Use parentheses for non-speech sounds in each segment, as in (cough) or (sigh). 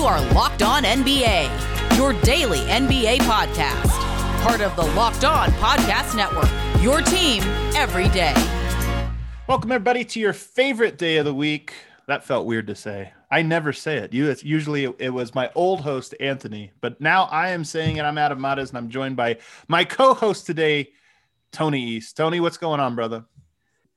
You are Locked On NBA, your daily NBA podcast. Part of the Locked On Podcast Network, your team every day. Welcome, everybody, to your favorite day of the week. That felt weird to say. I never say it. You, it's usually it was my old host Anthony, but now I am saying it. I'm Adam Mares, and I'm joined by my co-host today, Tony East. Tony, what's going on, brother?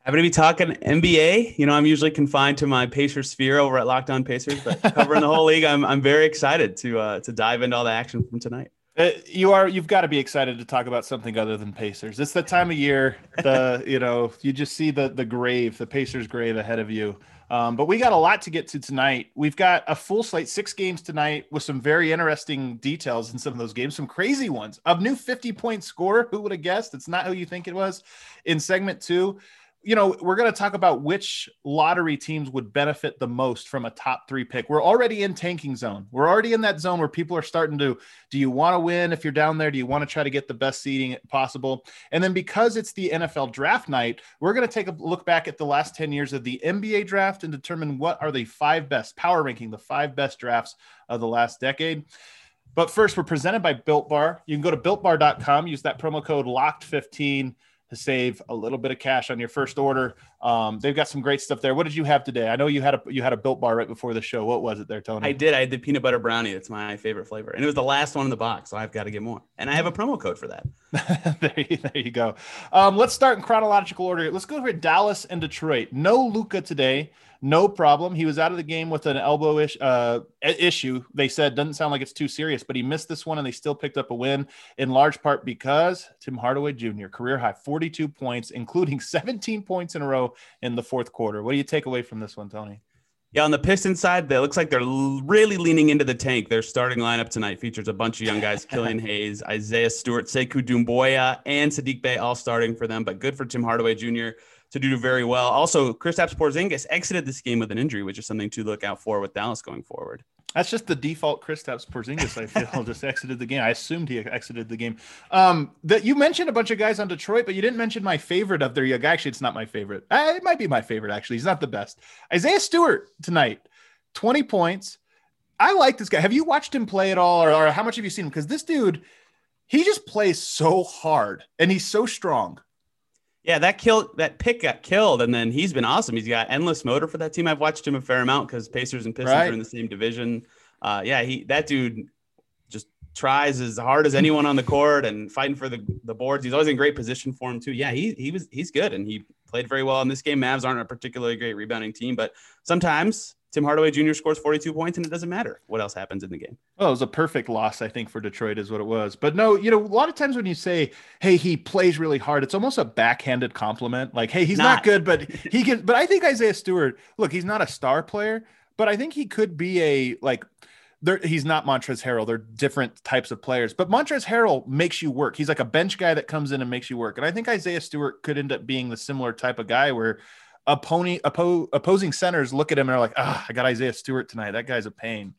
Happy to be talking NBA. You know, I'm usually confined to my Pacers sphere over at Locked On Pacers, but (laughs) covering the whole league, I'm I'm very excited to uh, to dive into all the action from tonight. Uh, you are you've got to be excited to talk about something other than Pacers. It's the time of year, the (laughs) you know you just see the the grave, the Pacers grave ahead of you. Um, but we got a lot to get to tonight. We've got a full slate, six games tonight with some very interesting details in some of those games, some crazy ones. A new 50 point score. Who would have guessed? It's not who you think it was. In segment two, you know, we're going to talk about which lottery teams would benefit the most from a top three pick. We're already in tanking zone. We're already in that zone where people are starting to, do you want to win if you're down there? Do you want to try to get the best seating possible? And then because it's the NFL draft night, we're going to take a look back at the last 10 years of the NBA draft and determine what are the five best power ranking, the five best drafts of the last decade. But first, we're presented by Built Bar. You can go to builtbar.com, use that promo code LOCKED15 to save a little bit of cash on your first order. Um, they've got some great stuff there. What did you have today? I know you had a you had a built bar right before the show. What was it there, Tony? I did. I had the peanut butter brownie. It's my favorite flavor, and it was the last one in the box, so I've got to get more. And I have a promo code for that. (laughs) there, you, there you go. Um, let's start in chronological order. Let's go over Dallas and Detroit. No Luka today no problem. He was out of the game with an elbow ish, uh, issue. They said doesn't sound like it's too serious, but he missed this one and they still picked up a win in large part because Tim Hardaway Jr. career high 42 points, including (laughs) 17 points in a row in the fourth quarter. What do you take away from this one, Tony? Yeah, on the Pistons side, that looks like they're really leaning into the tank. Their starting lineup tonight features a bunch of young guys: Killian (laughs) Hayes, Isaiah Stewart, Sekou Doumbouya, and Sadiq Bey all starting for them. But good for Tim Hardaway Jr to do very well. Also, Kristaps Porzingis exited this game with an injury, which is something to look out for with Dallas going forward. That's just the default Kristaps Porzingis. I feel (laughs) just exited the game. I assumed he exited the game. Um, that you mentioned a bunch of guys on Detroit, but you didn't mention my favorite of their young. Actually, it's not my favorite. Uh, it might be my favorite. Actually, he's not the best. Isaiah Stewart tonight, twenty points. I like this guy. Have you watched him play at all, or, or how much have you seen him? Because this dude, he just plays so hard and he's so strong. Yeah, that kill that pick got killed, and then he's been awesome. He's got endless motor for that team. I've watched him a fair amount because Pacers and Pistons right. are in the same division. Uh, yeah, he that dude just tries as hard as anyone on the court and fighting for the, the boards. He's always in great position for him too. Yeah, he he was he's good and he played very well in this game. Mavs aren't a particularly great rebounding team, but sometimes Tim Hardaway Jr. scores 42 points and it doesn't matter what else happens in the game. Well, it was a perfect loss, I think, for Detroit, is what it was. But no, you know, a lot of times when you say, hey, he plays really hard, it's almost a backhanded compliment. Like, hey, he's not, not good, but he can. But I think Isaiah Stewart, look, he's not a star player, but I think he could be a, like, he's not Montrezl Harrell. They're different types of players, but Montrezl Harrell makes you work. He's like a bench guy that comes in and makes you work. And I think Isaiah Stewart could end up being the similar type of guy where opposing oppo, opposing centers look at him and are like, ah, I got Isaiah Stewart tonight. That guy's a pain.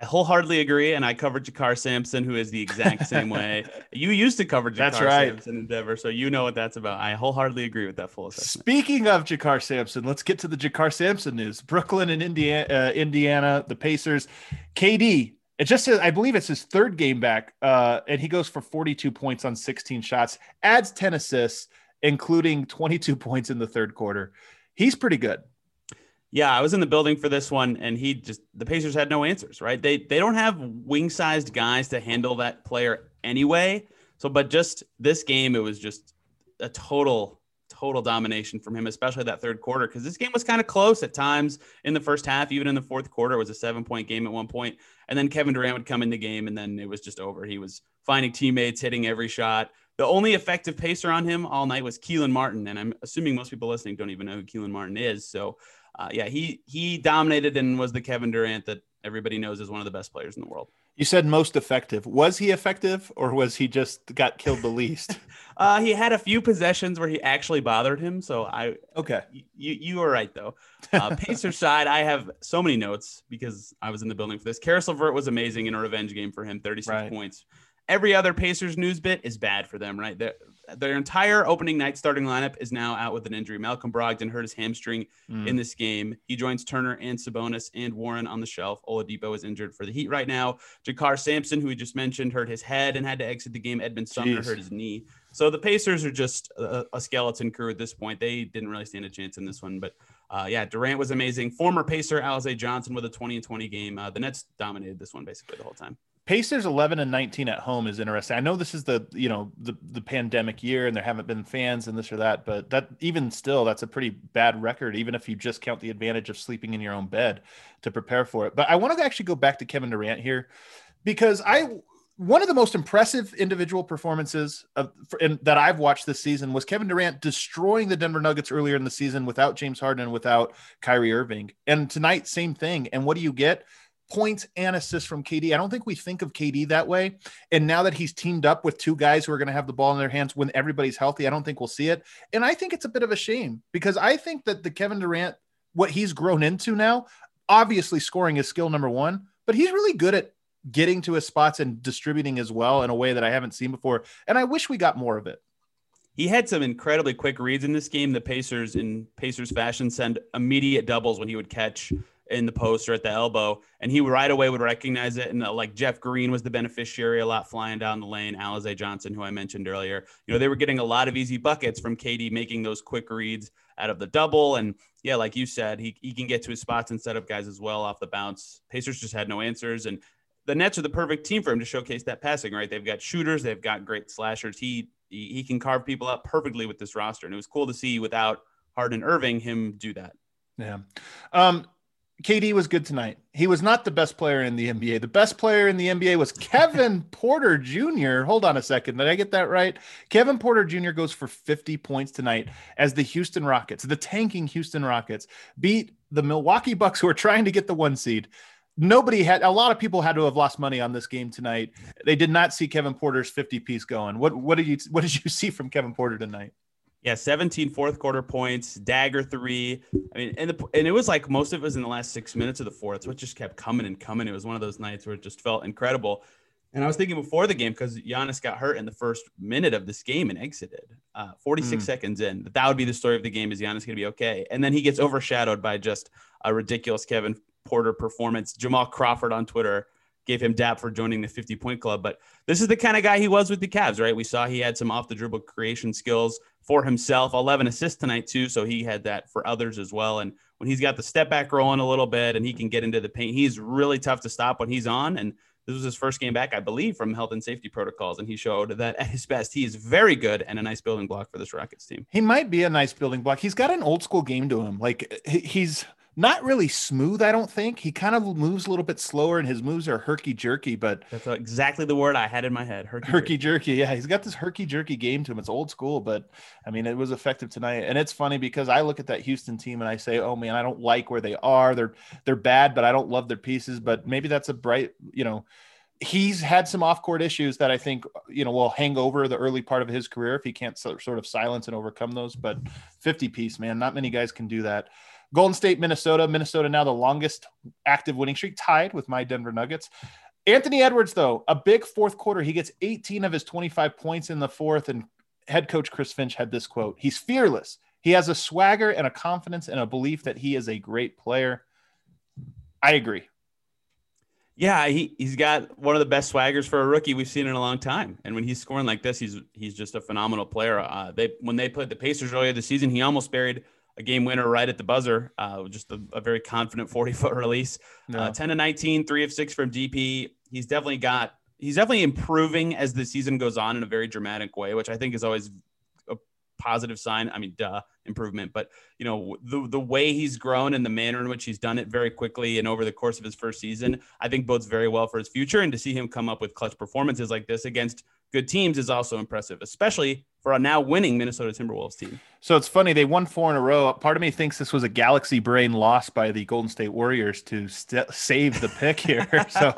I wholeheartedly agree, and I covered JaKarr Sampson, who is the exact same (laughs) way. You used to cover JaKarr that's right. Sampson in Denver, so you know what that's about. I wholeheartedly agree with that full assessment. Speaking of JaKarr Sampson, let's get to the JaKarr Sampson news. Brooklyn and Indiana, uh, Indiana, the Pacers, KD. It just says, I believe it's his third game back, uh, and he goes for 42 points on 16 shots, adds 10 assists including 22 (laughs) points in the third quarter. He's pretty good. Yeah, I was in the building for this one, and he just the Pacers had no answers. Right? They they don't have wing sized guys to handle that player anyway. So, but just this game, it was just a total total domination from him, especially that third quarter, because this game was kind of close at times in the first half. Even in the fourth quarter, it was a seven point game at one point, and then Kevin Durant would come in the game, and then it was just over. He was finding teammates, hitting every shot. The only effective pacer on him all night was Kelan Martin, and I'm assuming most people listening don't even know who Kelan Martin is. So, uh, yeah, he he dominated and was the Kevin Durant that everybody knows is one of the best players in the world. You said most effective. Was he effective, or was he just got killed the least? (laughs) uh, he had a few possessions where he actually bothered him. So I okay. You you were right though. Uh, (laughs) Pacer side, I have so many notes because I was in the building for this. Caris LeVert was amazing in a revenge game for him, 36 right. points every other Pacers news bit is bad for them, right? They're, their entire opening night starting lineup is now out with an injury. Malcolm Brogdon hurt his hamstring mm. in this game. He joins Turner and Sabonis and Warren on the shelf. Oladipo is injured for the Heat right now. JaKarr Sampson, who we just mentioned, hurt his head and had to exit the game. Edmond Sumner Jeez. hurt his knee. So the Pacers are just a, a, skeleton crew at this point. They didn't really stand a chance in this one, but uh, yeah, Durant was amazing. Former Pacer Alize Johnson with a 20 and 20 game. Uh, the Nets dominated this one basically the whole time. Pacers 11 and 19 at home is interesting. I know this is the you know the the pandemic year and there haven't been fans and this or that, but that even still that's a pretty bad record even if you just count the advantage of sleeping in your own bed to prepare for it. But I want to actually go back to Kevin Durant here because I one of the most impressive individual performances of, in, that I've watched this season was Kevin Durant destroying the Denver Nuggets earlier in the season without James Harden and without Kyrie Irving. And tonight, same thing. And what do you get? Points and assists from KD. I don't think we think of KD that way. And now that he's teamed up with two guys who are going to have the ball in their hands when everybody's healthy, I don't think we'll see it. And I think it's a bit of a shame because I think that the Kevin Durant, what he's grown into now, obviously scoring is skill number one, but he's really good at getting to his spots and distributing as well in a way that I haven't seen before. And I wish we got more of it. He had some incredibly quick reads in this game. The Pacers, in Pacers fashion, send immediate doubles when he would catch in the post or at the elbow, and he right away would recognize it. And uh, like Jeff Green was the beneficiary a lot flying down the lane. Alize Johnson, who I mentioned earlier, you know they were getting a lot of easy buckets from KD making those quick reads out of the double. And yeah, like you said, he, he can get to his spots and set up guys as well off the bounce. Pacers just had no answers, and the Nets are the perfect team for him to showcase that passing, right? They've got shooters, they've got great slashers. He he, he can carve people up perfectly with this roster, and it was cool to see without Harden Irving him do that. Yeah. Um, KD was good tonight. He was not the best player in the NBA. The best player in the NBA was Kevin (laughs) Porter Jr. Hold on a second. Did I get that right? Kevin Porter Jr. goes for 50 points tonight as the Houston Rockets, the tanking Houston Rockets, beat the Milwaukee Bucks, who are trying to get the one seed nobody had a lot of people had to have lost money on this game tonight. They did not see Kevin Porter's 50 piece going. What what did you what did you see from Kevin Porter tonight? Yeah, 17 fourth quarter points, dagger three. I mean, and the and it was like most of it was in the last six minutes of the fourth, so it just kept coming and coming. It was one of those nights where it just felt incredible. And I was thinking before the game because Giannis got hurt in the first minute of this game and exited, uh, 46 mm. seconds in. That that would be the story of the game. Is Giannis going to be okay? And then he gets overshadowed by just a ridiculous Kevin Porter performance. Jamal Crawford on Twitter gave him dap for joining the 50 point club. But this is the kind of guy he was with the Cavs, right? We saw he had some off the dribble creation skills for himself, 11 assists tonight, too. So he had that for others as well. And when he's got the step back rolling a little bit and he can get into the paint, he's really tough to stop when he's on. And this was his first game back, I believe, from health and safety protocols. And he showed that at his best, he is very good and a nice building block for this Rockets team. He might be a nice building block. He's got an old school game to him. Like he's not really smooth, I don't think. He kind of moves a little bit slower, and his moves are herky jerky. But that's exactly the word I had in my head. Herky jerky. Yeah, he's got this herky jerky game to him. It's old school, but I mean, it was effective tonight. And it's funny because I look at that Houston team and I say, "Oh man, I don't like where they are. They're they're bad, but I don't love their pieces." But maybe that's a bright, you know. He's had some off-court issues that I think you know will hang over the early part of his career if he can't sort of silence and overcome those. But 50 piece, man, not many guys can do that. Golden State, Minnesota. Minnesota now the longest active winning streak, tied with my Denver Nuggets. Anthony Edwards, though, a big fourth quarter. He gets 18 of his 25 points in the fourth. And head coach Chris Finch had this quote He's fearless. He has a swagger and a confidence and a belief that he is a great player. I agree. Yeah, he, he's got one of the best swaggers for a rookie we've seen in a long time. And when he's scoring like this, he's he's just a phenomenal player. Uh, they when they played the Pacers earlier this season, he almost buried – a game winner right at the buzzer. Uh, just a, a, very confident 40 foot (laughs) release. No. Uh, 10 to 19, three of six from DP. He's definitely got, he's definitely improving as the season goes on in a very dramatic way, which I think is always a positive sign. I mean, duh, improvement, but you know, the, the way he's grown and the manner in which he's done it very quickly and over the course of his first season, I think bodes very well for his future. And to see him come up with clutch performances like this against good teams is also impressive, especially for a now winning Minnesota Timberwolves team. So it's funny they won four in a row. Part of me thinks this was a galaxy brain loss by the Golden State Warriors to st- save the pick here. (laughs) so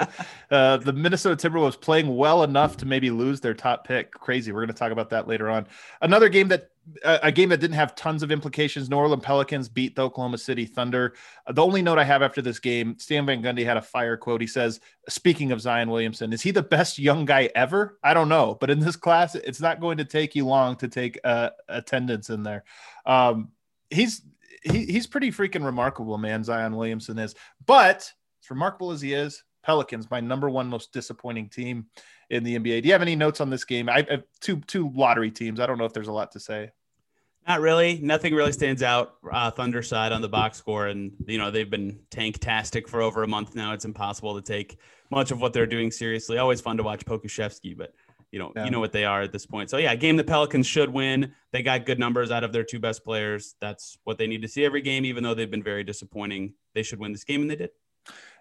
uh, the Minnesota Timberwolves playing well enough to maybe lose their top pick. Crazy. We're going to talk about that later on. Another game that a, game that didn't have tons of implications. New Orleans Pelicans beat the Oklahoma City Thunder. Uh, the only note I have after this game, Stan Van Gundy had a fire quote. He says, "Speaking of Zion Williamson, is he the best young guy ever? I don't know, but in this class, it's not going to take you long to take uh, attendance in there. Um, he's he, he's pretty freaking remarkable, man. Zion Williamson is, but as remarkable as he is, Pelicans, my number one most disappointing team in the NBA. Do you have any notes on this game? I have two two lottery teams. I don't know if there's a lot to say. Not really. Nothing really stands out. Uh, Thunder side on the box score, and you know they've been tank-tastic for over a month now. It's impossible to take much of what they're doing seriously. Always fun to watch Pokusevski, but you know yeah. you know what they are at this point. So yeah, game the Pelicans should win. They got good numbers out of their two best players. That's what they need to see every game. Even though they've been very disappointing, they should win this game, and they did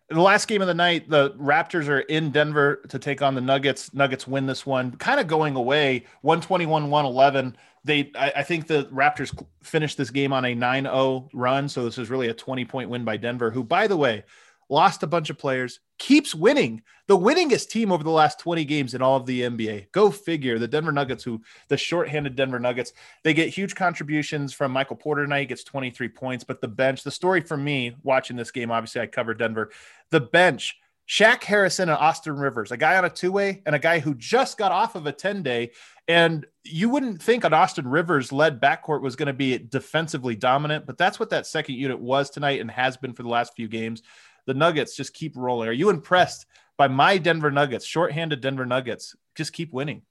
the last game of the night, the Raptors are in Denver to take on the Nuggets. Nuggets win this one, kind of going away 121 111. They, I, I, think the Raptors finished this game on a 9 0 run. So this is really a 20 point win by Denver, who, by the way, lost a bunch of players, keeps winning. The winningest team over the last 20 games in all of the NBA. Go figure. The Denver Nuggets, who the shorthanded Denver Nuggets, they get huge contributions from Michael Porter tonight, gets 23 points. But the bench, the story for me watching this game, obviously I covered Denver. The bench, Shaq Harrison and Austin Rivers, a guy on a two way and a guy who just got off of a 10 day. And you wouldn't think an Austin Rivers led backcourt was going to be defensively dominant, but that's what that second unit was tonight and has been for the last few games the Nuggets just keep rolling. Are you impressed by my Denver Nuggets, shorthanded Denver Nuggets? Just keep winning.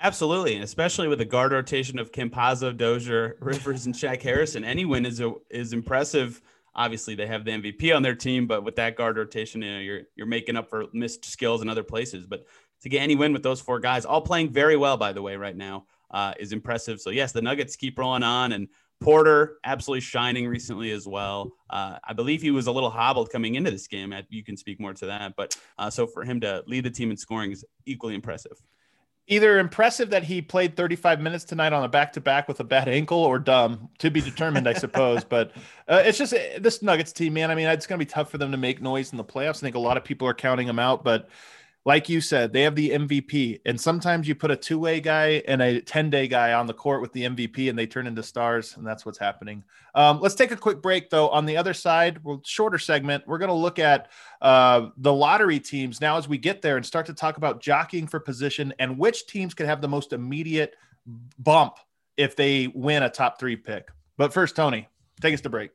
Absolutely, and especially with the guard rotation of Campazzo, Dozier, (laughs) Rivers, and Shaq Harrison, any win is a, is impressive. Obviously, they have the MVP on their team, but with that guard rotation, you know, you're you're making up for missed skills in other places. But to get any win with those four guys, all playing very well, by the way, right now, uh, is impressive. So yes, the Nuggets keep rolling on, and Porter absolutely shining recently as well. Uh, I believe he was a little hobbled coming into this game. You can speak more to that, but uh, so for him to lead the team in scoring is equally impressive. Either impressive that he played 35 minutes tonight on a back to back with a bad ankle, or dumb to be determined, I suppose. (laughs) But uh, it's just this Nuggets team, man. I mean, it's going to be tough for them to make noise in the playoffs. I think a lot of people are counting them out, but like you said, they have the MVP. And sometimes you put a two way guy and a 10 day guy on the court with the MVP and they turn into stars. And that's what's happening. Um, let's take a quick break, though. On the other side, shorter segment, we're going to look at uh, the lottery teams now as we get there and start to talk about jockeying for position and which teams can have the most immediate bump if they win a top three pick. But first, Tony, take us to break.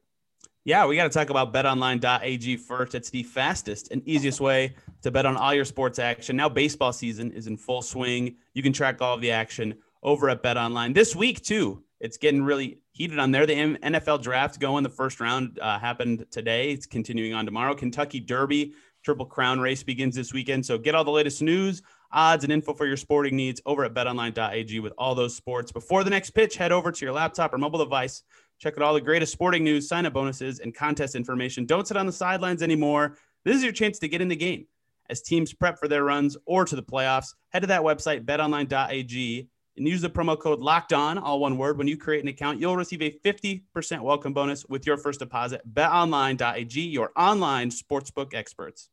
Yeah, we got to talk about betonline.ag first. It's the fastest and easiest way to bet on all your sports action. Now, baseball season is in full swing. You can track all of the action over at betonline. This week, too, it's getting really heated on there. The NFL draft going, the first round uh, happened today. It's continuing on tomorrow. Kentucky Derby, Triple Crown race begins this weekend. So get all the latest news, odds, and info for your sporting needs over at betonline.ag with all those sports. Before the next pitch, head over to your laptop or mobile device Check out all the greatest sporting news, sign up bonuses, and contest information. Don't sit on the sidelines anymore. This is your chance to get in the game. As teams prep for their runs or to the playoffs, head to that website, betonline.ag, and use the promo code locked on, all one word. When you create an account, you'll receive a 50% welcome bonus with your first deposit. Betonline.ag, your online sportsbook experts.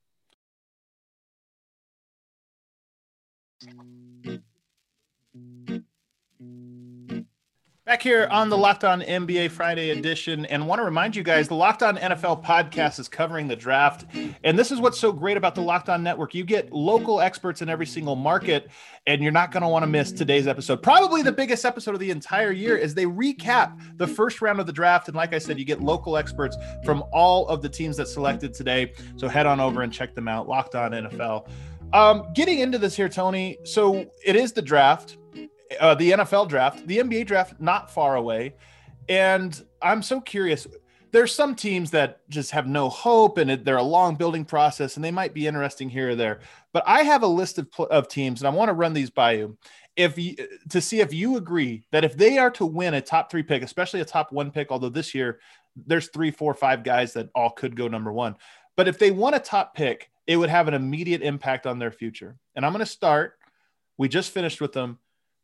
Back here on the Locked On NBA Friday edition, and want to remind you guys the Locked On NFL podcast is covering the draft. And this is what's so great about the Locked On Network. You get local experts in every single market, and you're not going to want to miss today's episode. Probably the biggest episode of the entire year as they recap the first round of the draft. And like I said, you get local experts from all of the teams that selected today. So head on over and check them out. Locked On NFL. Um, getting into this here, Tony. So it is the draft uh, the NFL draft, the NBA draft, not far away. And I'm so curious. There's some teams that just have no hope and it, they're a long building process and they might be interesting here or there. But I have a list of, of teams and I want to run these by you. If you, to see if you agree that if they are to win a top three pick, especially a top one pick, although this year there's three, four, five guys that all could go number one. But if they want a top pick, it would have an immediate impact on their future. And I'm going to start. We just finished with them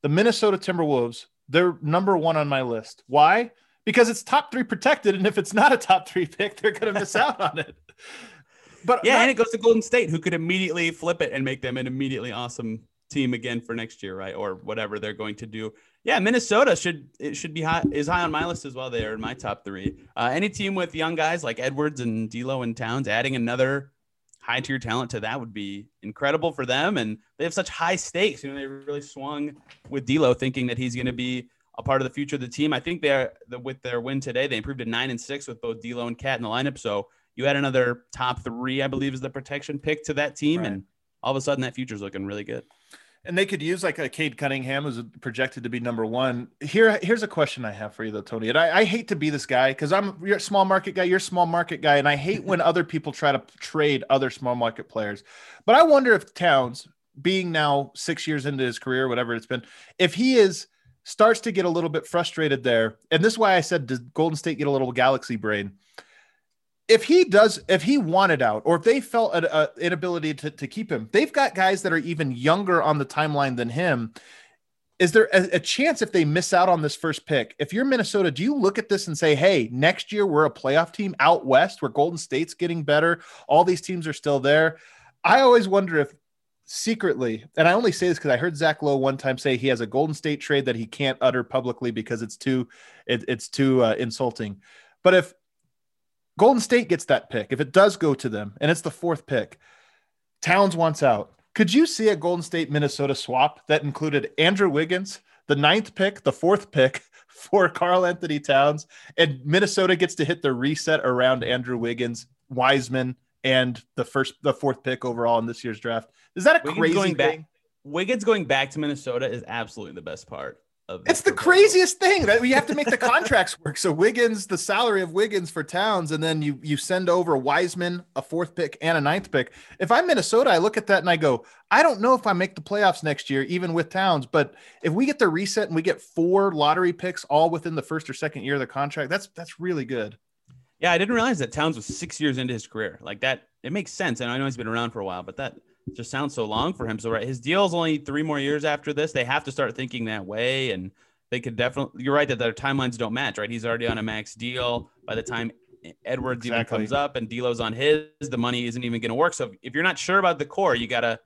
the Minnesota Timberwolves, they're number one on my list. Why? Because it's top three protected, and if it's not a top three pick, they're going to miss (laughs) out on it. But yeah, not- and it goes to Golden State, who could immediately flip it and make them an immediately awesome team again for next year, right? Or whatever they're going to do Yeah, Minnesota should it should be high is high on my list as well. They are in my top three. Uh, any team with young guys like Edwards and D'Lo and Towns, adding another high tier talent to that would be incredible for them. And they have such high stakes. You know, they really swung with D'Lo, thinking that he's going to be a part of the future of the team. I think they're with their win today, they improved to nine and six with both D'Lo and Cat in the lineup. So you add another top three, I believe, is the protection pick to that team, right. and all of a sudden that future is looking really good. And they could use like a Cade Cunningham who's projected to be number one. Here, here's a question I have for you though, Tony. And I, I hate to be this guy because I'm you're a small market guy, you're a small market guy, and I hate when other people try to trade other small market players. But I wonder if Towns, being now six years into his career, whatever it's been, if he is starts to get a little bit frustrated there. And this is why I said, does Golden State get a little galaxy brain? If he does, if he wanted out, or if they felt an inability to, to keep him, they've got guys that are even younger on the timeline than him. Is there a, a, chance if they miss out on this first pick? If you're Minnesota, do you look at this and say, hey, next year we're a playoff team out west where Golden State's getting better? All these teams are still there. I always wonder if secretly, and I only say this because I heard Zach Lowe one time say he has a Golden State trade that he can't utter publicly because it's too it, it's too uh, insulting. But if Golden State gets that pick. If it does go to them and it's the fourth pick, Towns wants out. Could you see a Golden State Minnesota swap that included Andrew Wiggins, the ninth pick, the fourth pick (laughs) for Karl-Anthony Towns, and Minnesota gets to hit the reset around Andrew Wiggins, Wiseman, and the first, the fourth pick overall in this year's draft? Is that a Wiggins crazy going thing? Back, Wiggins going back to Minnesota is absolutely the best part it's the craziest thing that we have to make the (laughs) contracts work. So Wiggins, the salary of Wiggins for Towns, and then you you send over Wiseman, a fourth pick and a ninth pick. If I'm Minnesota, I look at that and I go, I don't know if I make the playoffs next year, even with Towns. But if we get the reset and we get four lottery picks all within the first or second year of the contract, that's that's really good. Yeah, I didn't realize that Towns was six years into his career. Like that, it makes sense. And I know he's been around for a while, but that just sounds so long for him. So right, his deal is only three more years after this. They have to start thinking that way and they could definitely. You're right that their timelines don't match. Right, he's already on a max deal. By the time Edwards exactly. even comes up and D'Lo's on his, the money isn't even going to work. So if you're not sure about the core, you gotta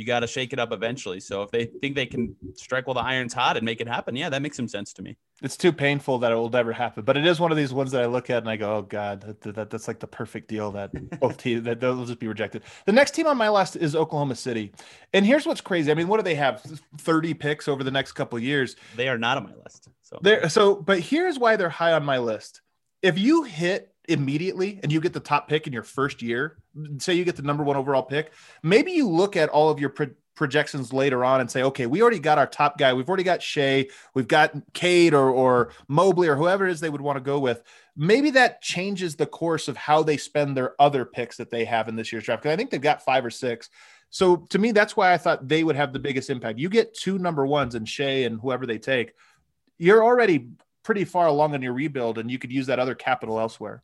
you got to shake it up eventually. So if they think they can strike while the iron's hot and make it happen, yeah, that makes some sense to me. It's too painful that it will never happen, but it is one of these ones that I look at and I go, "Oh God, that, that that's like the perfect deal that both (laughs) teams that they'll just be rejected." The next team on my list is Oklahoma City, and here's what's crazy. I mean, what do they have? Thirty picks over the next couple years. They are not on my list. So there. So, but here's why they're high on my list. If you hit immediately and you get the top pick in your first year, say you get the number one overall pick, maybe you look at all of your pro- projections later on and say, okay, we already got our top guy. We've already got Shai. We've got Cade or, or Mobley or whoever it is they would want to go with. Maybe that changes the course of how they spend their other picks that they have in this year's draft. Because I think they've got five or six. So to me, that's why I thought they would have the biggest impact. You get two number ones and Shai and whoever they take, you're already pretty far along in your rebuild and you could use that other capital elsewhere.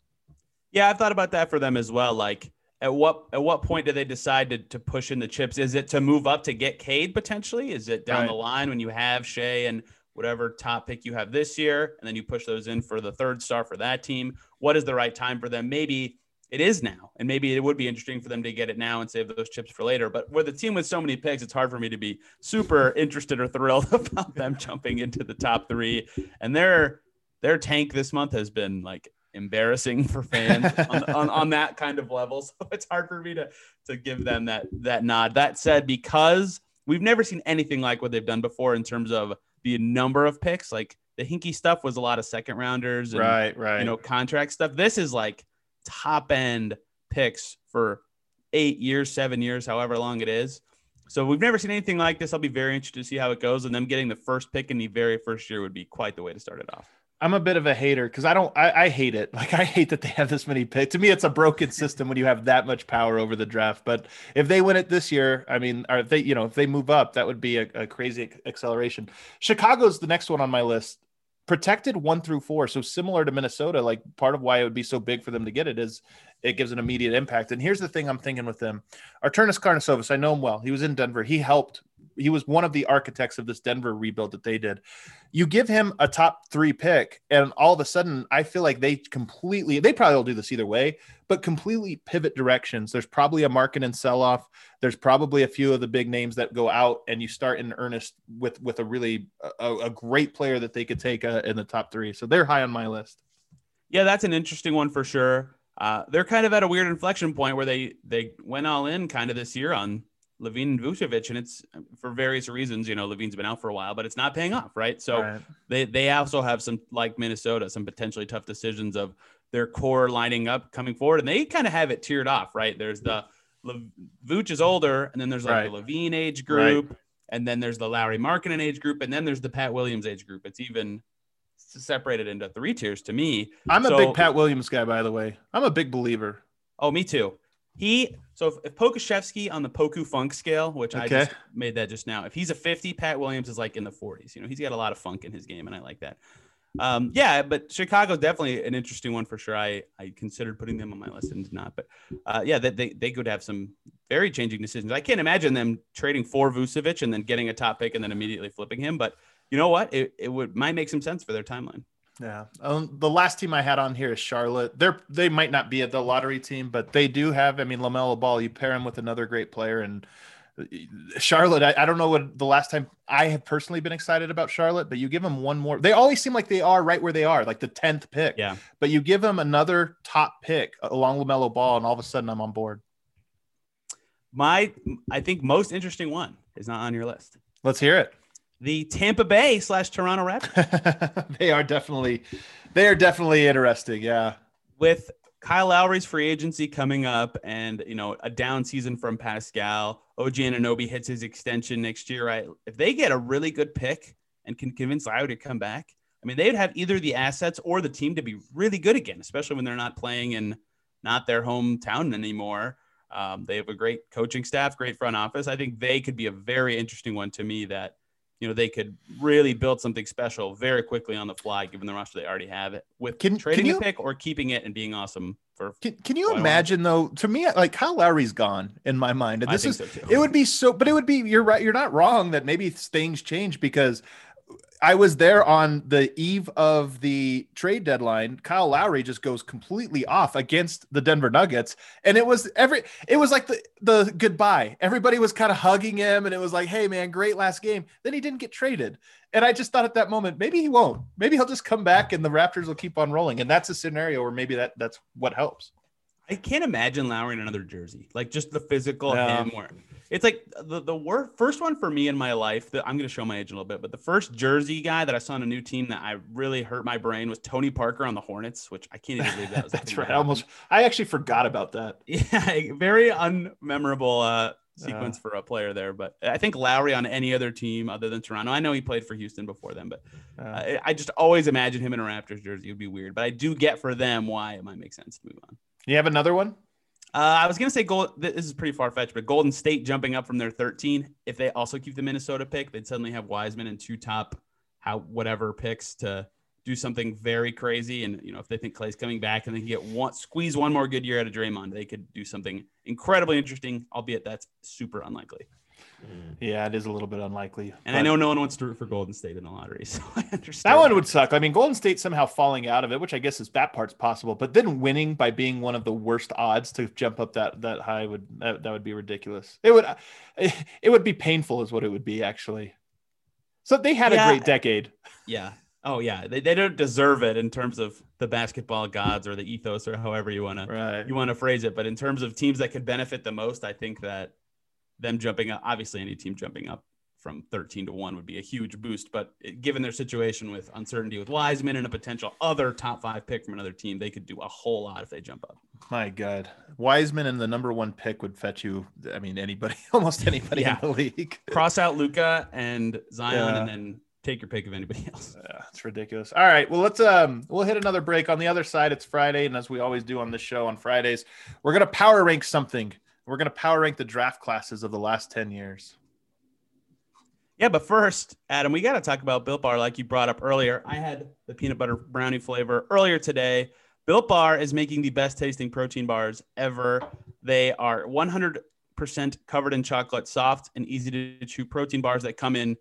Yeah, I've thought about that for them as well. Like at what at what point do they decide to, to push in the chips? Is it to move up to get Cade potentially? Is it down right. the line when you have Shai and whatever top pick you have this year, and then you push those in for the third star for that team? What is the right time for them? Maybe it is now, and maybe it would be interesting for them to get it now and save those chips for later. But with a team with so many picks, it's hard for me to be super (laughs) interested or thrilled (laughs) about them jumping into the top three. And their their tank this month has been like embarrassing for fans on, on, on, (laughs) that kind of level. (laughs) So it's hard for me to to give them that that nod. That said, because we've never seen anything like what they've done before in terms of the number of picks. Like the hinky stuff was a lot of second rounders and right, right. you know, contract stuff. This is like top end picks for eight years, seven years, however long it is. So we've never seen anything like this. I'll be very interested to see how it goes. And them getting the first pick in the very first year would be quite the way to start it off. I'm a bit of a hater because I don't I, I, hate it. (laughs) Like I hate that they have this many picks. To me, it's a broken system when you have that much power over the draft. But if they win it this year, I mean, are they, you know, if they move up, that would be a, a crazy acceleration. Chicago's the next one on my list. Protected one through four. So similar to Minnesota, like part of why it would be so big for them to get it is it gives an immediate impact. And here's the thing I'm thinking with them. Arturas Karnisovas, I know him well. He was in Denver. He helped he was one of the architects of this Denver rebuild that they did. You give him a top three pick, and all of a sudden, I feel like they completely they probably will do this either way, but completely pivot directions. There's probably a market and sell off. There's probably a few of the big names that go out, and you start in earnest with with a really a, a great player that they could take uh, in the top three. So they're high on my list. Yeah, that's an interesting one for sure. Uh, they're kind of at a weird inflection point where they they went all in kind of this year on LaVine and Vucevic, and it's for various reasons. You know, LaVine's been out for a while, but it's not paying off, right? So right. they they also have some like Minnesota, some potentially tough decisions of their core lining up coming forward, and they kind of have it tiered off, right? There's the Vooch is older, and then there's like right. the LaVine age group, right. and then there's the Lauri Markkanen age group, and then there's the Pat Williams age group. It's even separated into three tiers to me. I'm so, a big Pat Williams guy, by the way. I'm a big believer. Oh, me too. He so if, if Pokusevski on the Poku Funk scale, which okay. I just made that just now, if he's a 50, Pat Williams is like in the 40s. You know, he's got a lot of funk in his game, and I like that. Um, yeah, but Chicago's definitely an interesting one for sure. I, I considered putting them on my list and did not, but uh, yeah, they, they, they could have some very changing decisions. I can't imagine them trading for Vucevic and then getting a top pick and then immediately flipping him. But you know what? It, it would might make some sense for their timeline. Yeah. Um, the last team I had on here is Charlotte. They're they might not be at the lottery team, but they do have. I mean, Lamelo Ball. You pair him with another great player, and uh, Charlotte. I, I don't know what the last time I have personally been excited about Charlotte, but you give them one more. They always seem like they are right where they are, like the tenth pick. Yeah. But you give them another top pick along Lamelo Ball, and all of a sudden I'm on board. My, I think most interesting one is not on your list. Let's hear it the Tampa Bay slash Toronto Raptors. (laughs) they are definitely, they are definitely interesting. Yeah. With Kyle Lowry's free agency coming up, and you know a down season from Pascal, OG Anunoby hits his extension next year. Right? If they get a really good pick and can convince Lowry to come back, I mean they'd have either the assets or the team to be really good again, especially when they're not playing in not their hometown anymore. Um, they have a great coaching staff, great front office. I think they could be a very interesting one to me that you know they could really build something special very quickly on the fly, given the roster they already have it with can, trading can you, a pick or keeping it and being awesome. For can, can you imagine though? To me, like Kyle Lowry's gone in my mind, and this is so it would be so, but it would be you're right. You're not wrong that maybe things change because I was there on the eve of the trade deadline. Kyle Lowry just goes completely off against the Denver Nuggets, and it was every it was like the the goodbye. Everybody was kind of hugging him, and it was like, "Hey, man, great last game." Then he didn't get traded, and I just thought at that moment, maybe he won't. Maybe he'll just come back, and the Raptors will keep on rolling. And that's a scenario where maybe that that's what helps. I can't imagine Lowry in another jersey, like just the physical yeah. him. Where it's like the the wor- first one for me in my life that I'm going to show my age a little bit, but the first Jersey guy that I saw on a new team that I really hurt my brain was Tony Parker on the Hornets, which I can't even believe that (laughs) was. That's right. I almost I actually forgot about that. (laughs) Yeah, very unmemorable uh, sequence for a player there. But I think Lowry on any other team other than Toronto. I know he played for Houston before then, but uh, I just always imagine him in a Raptors jersey. It would be weird, but I do get for them why it might make sense to move on. You have another one? Uh, I was gonna say gold. This is pretty far fetched, but Golden State jumping up from their 13. If they also keep the Minnesota pick, they'd suddenly have Wiseman and two top, how whatever picks to do something very crazy. And you know, if they think Clay's coming back and they can get one squeeze one more good year out of Draymond, they could do something incredibly interesting. Albeit that's super unlikely. Mm. Yeah, it is a little bit unlikely. And I know no one wants to root for Golden State in the lottery, (laughs) so I understand. That one would suck. I mean, Golden State somehow falling out of it, which I guess is that part's possible, but then winning by being one of the worst odds to jump up that that high would that, that would be ridiculous. It would (laughs) it would be painful, is what it would be actually. So they had yeah, a great decade. Yeah. Oh yeah, they, they don't deserve it in terms of the basketball gods or the ethos or however you want right. to you want to phrase it. But in terms of teams that could benefit the most, I think that them jumping up, obviously any team jumping up from 13 to 1 would be a huge boost. But given their situation with uncertainty with Wiseman and a potential other top five pick from another team, they could do a whole lot if they jump up. My God. Wiseman and the number one pick would fetch you, I mean, anybody, (laughs) almost anybody yeah. in the league. (laughs) Cross out Luka and Zion yeah. and then take your pick of anybody (laughs) else. Yeah, it's ridiculous. All right. Well, let's um we'll hit another break. On the other side, it's Friday, and as we always do on this show on Fridays, we're gonna power rank something we're going to power rank the draft classes of the last 10 years. Yeah, but first, Adam, we got to talk about Built Bar like you brought up earlier. I had the peanut butter brownie flavor earlier today. Built Bar is making the best tasting protein bars ever. They are 100 98% covered in chocolate, soft and easy to chew protein bars that come in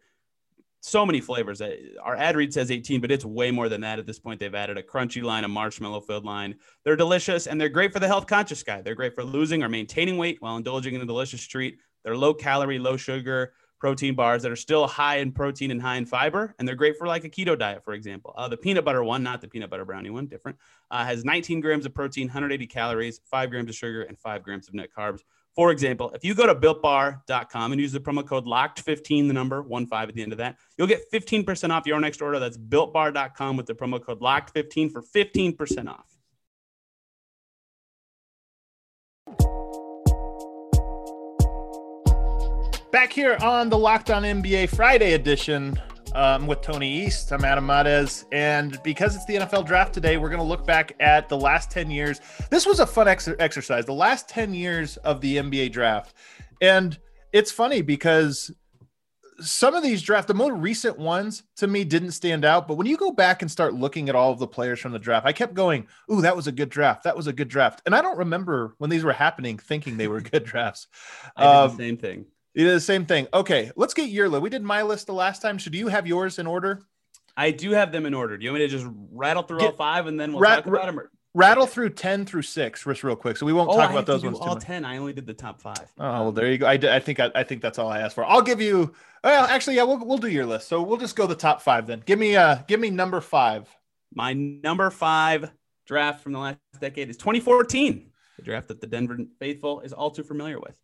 so many flavors. Uh, our ad read says 18, but it's way more than that at this point. They've added a crunchy line, a marshmallow filled line. They're delicious and they're great for the health conscious guy. They're great for losing or maintaining weight while indulging in a delicious treat. They're low calorie, low sugar protein bars that are still high in protein and high in fiber. And they're great for like a keto diet, for example. Uh, the peanut butter one, not the peanut butter brownie one, different, uh, has 19 grams of protein, 180 calories, five grams of sugar, and five grams of net carbs. For example, if you go to builtbar.com and use the promo code locked15, the number one five at the end of that, you'll get 15% off your next order. That's builtbar.com with the promo code locked15 for 15% off. Back here on the Locked On NBA Friday edition um, with Tony East. I'm Adam Mares. And because it's the NFL draft today, we're going to look back at the last 10 years. This was a fun ex- exercise, the last 10 years of the NBA draft. And it's funny because some of these drafts, the more recent ones to me didn't stand out. But when you go back and start looking at all of the players from the draft, I kept going, Ooh, that was a good draft. That was a good draft. And I don't remember when these were happening thinking they were (laughs) good drafts. I did um, the same thing. You did the same thing. Okay, let's get your list. We did my list the last time. Should you have yours in order? I do have them in order. Do you want me to just rattle through get, all five and then we'll rat, talk about them? Or? Rattle through ten through six, just real quick. So we won't oh, talk about those ones. All ten. I only did the top five. Oh well, there you go. I, I think I, I, think that's all I asked for. I'll give you. Well, actually, yeah, we'll we'll do your list. So we'll just go the top five then. Give me uh, give me number five. My number five draft from the last decade is 2014. The draft that the Denver faithful is all too familiar with.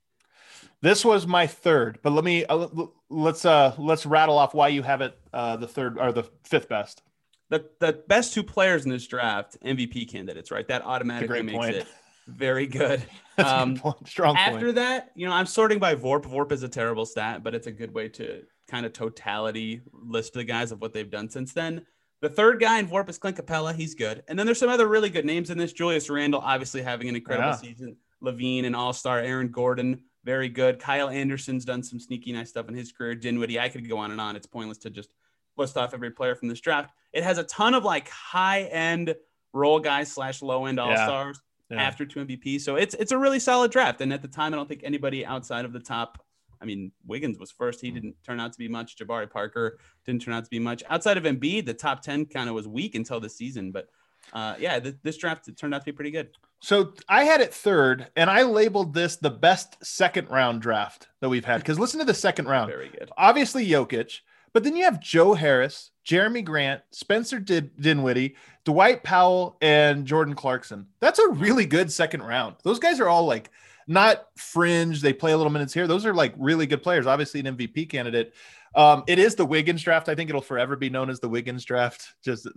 This was my third, but let me uh, let's uh let's rattle off why you have it uh the third or the fifth best. The the best two players in this draft, MVP candidates, right? That automatically makes point. it very good. (laughs) Um, good point. Strong. After point. that, you know, I'm sorting by VORP. VORP is a terrible stat, but it's a good way to kind of totality list the guys of what they've done since then. The third guy in VORP is Clint Capela. He's good. And then there's some other really good names in this. Julius Randle, obviously having an incredible yeah. season. LaVine, an all star. Aaron Gordon, very good. Kyle Anderson's done some sneaky nice stuff in his career. Dinwiddie, I could go on and on. It's pointless to just list off every player from this draft. It has a ton of like high end role guys slash low end all stars yeah. yeah. after two MVP. So it's it's a really solid draft. And at the time, I don't think anybody outside of the top. I mean, Wiggins was first. He hmm. didn't turn out to be much. Jabari Parker didn't turn out to be much. Outside of Embiid, the top 10 kind of was weak until the season. But uh, yeah, th- this draft turned out to be pretty good. So I had it third, and I labeled this the best second round draft that we've had. Because listen to the second round. Very good. Obviously Jokic, but then you have Joe Harris, Jerami Grant, Spencer Din- Dinwiddie, Dwight Powell, and Jordan Clarkson. That's a really good second round. Those guys are all like not fringe. They play a little minutes here. Those are like really good players. Obviously an MVP candidate. Um, it is the Wiggins draft. I think it'll forever be known as the Wiggins draft. Just,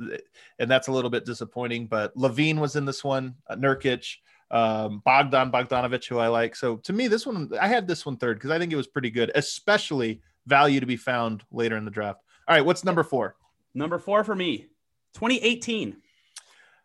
and that's a little bit disappointing. But LaVine was in this one. Uh, Nurkic, um, Bogdan Bogdanovich, who I like. So to me, this one I had this one third because I think it was pretty good, especially value to be found later in the draft. All right, what's number four? Number four for me, 2018.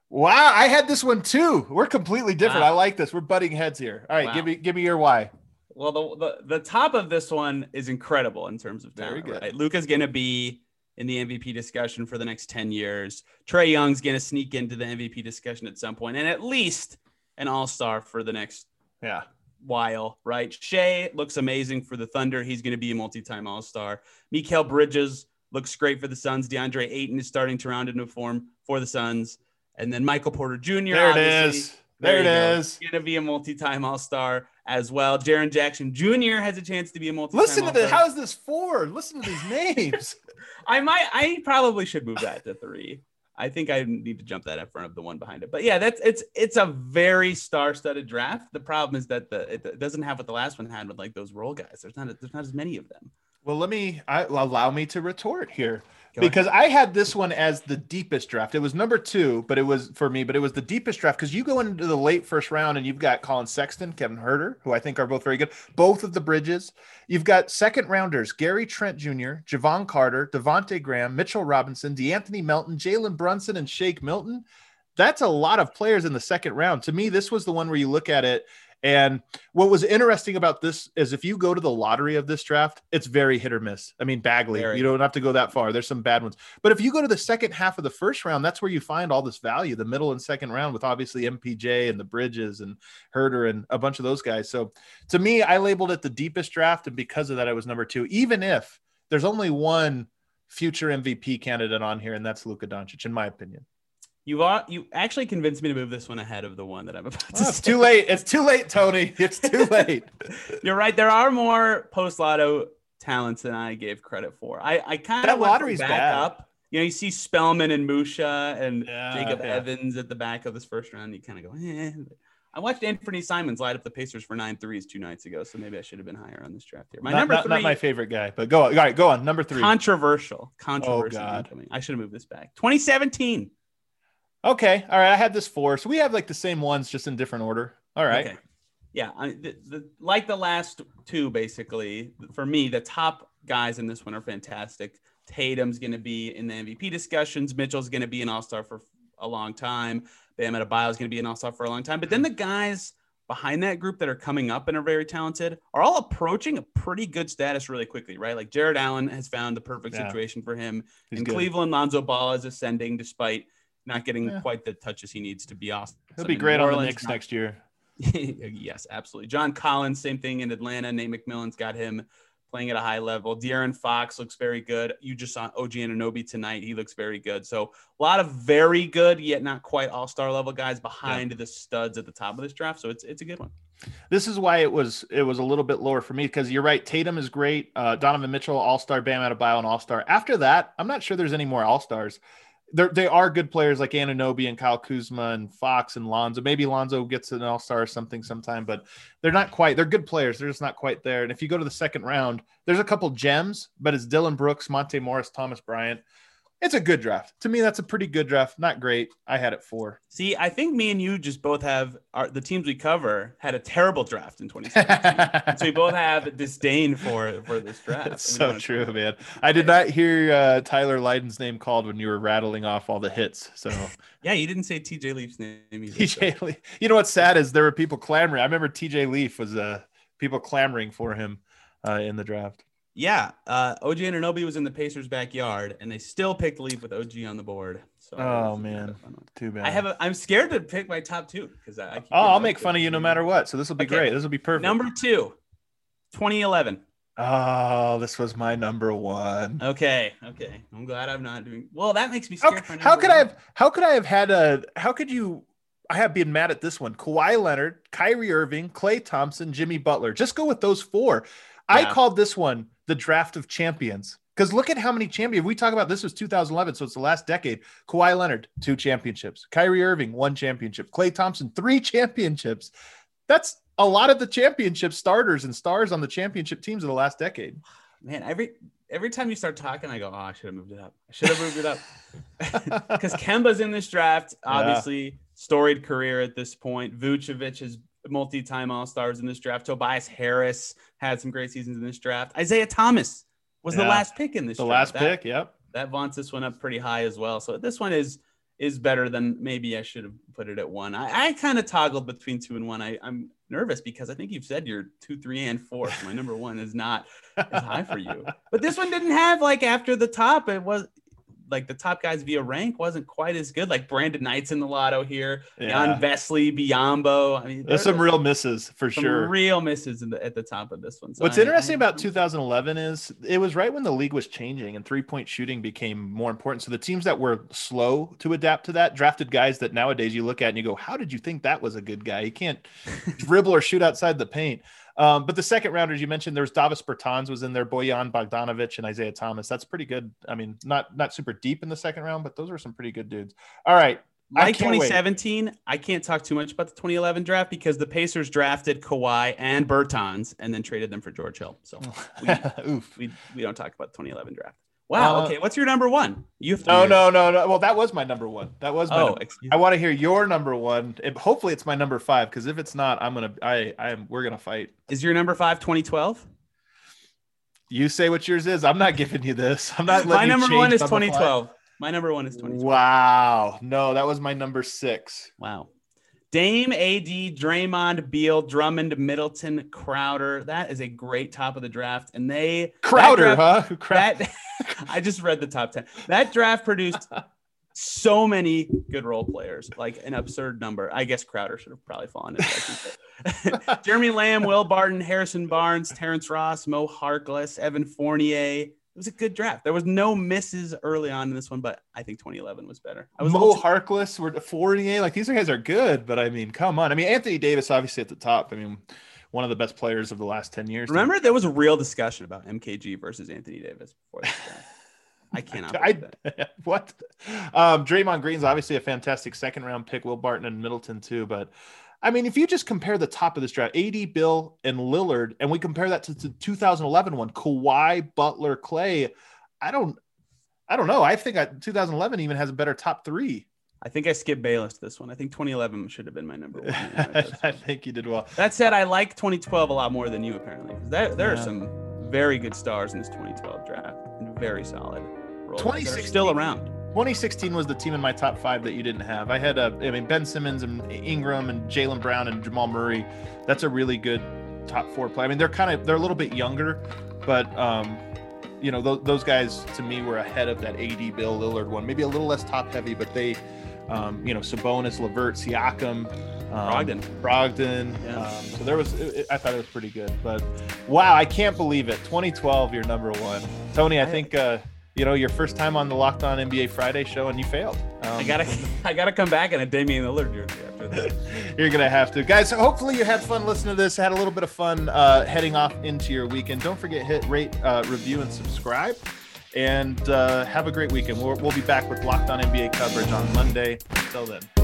Wow, I had this one too. We're completely different. Wow. I like this. We're butting heads here. All right, wow. give me give me your why. Well, the, the, the top of this one is incredible in terms of talent. Very good. Right? Luka's going to be in the MVP discussion for the next 10 years. Trae Young's going to sneak into the MVP discussion at some point and at least an all-star for the next yeah while, right? Shai looks amazing for the Thunder. He's going to be a multi-time all-star. Mikal Bridges looks great for the Suns. DeAndre Ayton is starting to round into form for the Suns. And then Michael Porter Jr. There it is. There, there it is. Going to be a multi-time All-Star as well. Jaren Jackson Jr. has a chance to be a multi. Listen to this. How is this four? Listen to these names. (laughs) (laughs) I might. I probably should move that to three. I think I need to jump that in front of the one behind it. But yeah, that's it's it's a very star-studded draft. The problem is that the it doesn't have what the last one had with like those role guys. There's not there's not as many of them. Well, let me I, allow me to retort here. Go because ahead. I had this one as the deepest draft. It was number two, but it was for me, but it was the deepest draft because you go into the late first round and you've got Collin Sexton, Kevin Huerter, who I think are both very good, both of the bridges. You've got second rounders Gary Trent Jr., Jevon Carter, Devonte Graham, Mitchell Robinson, De'Anthony Melton, Jalen Brunson, and Shake Milton. That's a lot of players in the second round. To me, this was the one where you look at it And what was interesting about this is if you go to the lottery of this draft, it's very hit or miss. I mean, Bagley, Very. you don't have to go that far. There's some bad ones. But if you go to the second half of the first round, that's where you find all this value, the middle and second round with obviously MPJ and the Bridges and Huerter and a bunch of those guys. So to me, I labeled it the deepest draft. And because of that, I was number two, even if there's only one future MVP candidate on here, and that's Luka Doncic, in my opinion. You are you actually convinced me to move this one ahead of the one that I'm about to Oh, it's (laughs) too late. It's too late, Tony. It's too (laughs) late. You're right. There are more post lotto talents than I gave credit for. I, I kind of lottery's back bad. up. You know, you see Spellman and Musa and Yeah, Jacob yeah. Evans at the back of this first round. You kind of go, eh. I watched Anfernee Simons light up the Pacers for nine threes two nights ago, so maybe I should have been higher on this draft here. My not, number not- three, not my favorite guy, but go on. All right, go on. Number three. controversial, controversial. Oh, God. incoming. I should have moved this back. 2017. Okay. All right. I had this four. So we have like the same ones, just in different order. All right. Okay. Yeah, I, the, the, like the last two, basically, for me, the top guys in this one are fantastic. Tatum's going to be in the MVP discussions. Mitchell's going to be an All Star for a long time. Bam Adebayo is going to be an All Star for a long time. But then the guys behind that group that are coming up and are very talented are all approaching a pretty good status really quickly, right? Like Jarrett Allen has found the perfect Yeah. situation for him. He's in good. Cleveland, Lonzo Ball is ascending despite not getting Yeah. quite the touches he needs to be awesome. He'll be great New on the Knicks not- next year. (laughs) yes, absolutely. John Collins, same thing in Atlanta. Nate McMillan's got him playing at a high level. De'Aaron Fox looks very good. You just saw OG Anunoby tonight. He looks very good. So a lot of very good, yet not quite all-star level guys behind the studs at the top of this draft. So it's it's a good one. This is why it was it was a little bit lower for me because you're right. Tatum is great. Uh, Donovan Mitchell, All Star, Bam out of Adebayo, and All Star. After that, I'm not sure there's any more All Stars. There they are good players like Anunoby and Kyle Kuzma and Fox and Lonzo. Maybe Lonzo gets an All Star or something sometime, but they're not quite. They're good players. They're just not quite there. And if you go to the second round, there's a couple gems, but it's Dillon Brooks, Monte Morris, Thomas Bryant. It's a good draft. To me, that's a pretty good draft. Not great. I had it four. See, I think me and you just both have our, the teams we cover had a terrible draft in 2017. so we both have disdain for for this draft. (laughs) That's so true, man. I did not hear uh, Tyler Lydon's name called when you were rattling off all the hits. So (laughs) Yeah, you didn't say TJ Leaf's name either. so- TJ, Leaf. You know what's sad is there were people clamoring. I remember TJ Leaf was uh, people clamoring for him uh, in the draft. Yeah, uh, OG Anunoby was in the Pacers' backyard, and they still picked Leaf with OG on the board. So Oh, man. kind of fun one. Too bad. I have. A, I'm scared to pick my top two because I. I oh, I'll make fun of you no matter what. So this will be Okay. great. This will be perfect. Number two, 2011. Oh, this was my number one. Okay, okay. I'm glad I'm not doing. Well, that makes me How, scared. for how number could I have? How could I have had a? How could you? I have been mad at this one. Kawhi Leonard, Kyrie Irving, Klay Thompson, Jimmy Butler. Just go with those four. I called this one the draft of champions because look at how many champions we talk about. This was 2011, so it's the last decade. Kawhi Leonard, two championships. Kyrie Irving, one championship. Klay Thompson, three (laughs) championships. That's a lot of the championship starters and stars on the championship teams of the last decade. Man, every every time you start talking, I go, "Oh, I should have moved it up. I should have moved it up." (laughs) Because Kemba's in this draft, obviously storied career at this point. Vucevic is multi-time All Stars in this draft. Tobias Harris had some great seasons in this draft. Isaiah Thomas was the last pick in this. Draft. The draft. last That- pick, yep. that vaunts this one up pretty high as well. So this one is is better than maybe I should have put it at one. I, I kind of toggled between two and one. I, I'm nervous because I think you've said you're two, three, and four. So my number one is not as high for you. (laughs) But this one didn't have like after the top, it was like the top guys via rank wasn't quite as good. Like Brandon Knight's in the lotto here, Yeah. Jan Vesely, Biyombo. I mean, There's there- some real misses for some sure. real misses in the, at the top of this one. So What's I- interesting I- about 2011 is it was right when the league was changing and three point shooting became more important. So the teams that were slow to adapt to that drafted guys that nowadays you look at and you go, How did you think that was a good guy? He can't (laughs) dribble or shoot outside the paint. Um, but the second rounders you mentioned, there's Davis Bertans was in there, Bojan Bogdanovic and Isaiah Thomas. That's pretty good. I mean, not not super deep in the second round, but those are some pretty good dudes. All right. Like can't wait. 2017, I can't talk too much about the 2011 draft because the Pacers drafted Kawhi and Bertans and then traded them for George Hill. So (laughs) Oof. we, we don't talk about the 2011 draft. Wow. Uh, okay. What's your number one? You have No, do no, no, no. Well, that was my number one. That was my Oh, excuse I want to hear your number one. It- hopefully, it's my number five because if it's not, I'm gonna. I. I am. We're gonna fight. Is your number five 2012? You say what yours is. I'm not giving you this. I'm not. My letting you number one is number five. 2012. My number one is 2012. Wow. No, that was my number six. Wow. Dame, AD, Draymond, Beal, Drummond, Middleton, Crowder. That is a great top of the draft. And they Crowder, draft, huh? (laughs) Crowder. That I just read the top 10. That draft produced so many good role players, like an absurd number. I guess Crowder should have probably fallen into (laughs) Jeremy Lamb, Will Barton, Harrison Barnes, Terrence Ross, Mo Harkless, Evan Fournier. It was a good draft. There was no misses early on in this one, but I think 2011 was better. I was Mo Harkless, we're Fournier. Like these guys are good, but I mean, come on. I mean, Anthony Davis obviously at the top. I mean, one of the best players of the last 10 years. Remember, there was a real discussion about MKG versus Anthony Davis before this. (laughs) I cannot. I, (laughs) what? Um, Draymond Green's obviously a fantastic second round pick. Will Barton and Middleton too, but I mean, if you just compare the top of this draft, AD, Beal, and Lillard, and we compare that to the 2011 one, Kawhi, Butler, Klay, I don't, I don't know. I think I, 2011 even has a better top three. I think I skipped Bayless this one. I think 2011 should have been my number one. (laughs) I think you did well. That said, I like 2012 a lot more than you apparently. There, there yeah. are some very good stars in this 2012 draft and very solid. 2016 still around. 2016 was the team in my top five that you didn't have. I had, uh, I mean, Ben Simmons and Ingram and Jaylen Brown and Jamal Murray. That's a really good top four play. I mean, they're kind of they're a little bit younger, but um, you know, th- those guys to me were ahead of that AD Beal Lillard one. Maybe a little less top heavy, but they, um, you know, Sabonis, LeVert, Siakam. Um, Brogdon. Brogdon. Yeah. Um, so there was, it, I thought it was pretty good. But wow, I can't believe it. 2012, you're number one. Tony, I think uh, you know your first time on the Locked On NBA Friday show and you failed. Um, I gotta (laughs) I gotta come back in a Damian Lillard jersey after that. (laughs) You're gonna have to, guys. Hopefully you had fun listening to this. Had a little bit of fun uh, heading off into your weekend. Don't forget hit rate, uh, review, and subscribe. And uh, have a great weekend. We'll, we'll be back with Locked On NBA coverage on Monday. Until then.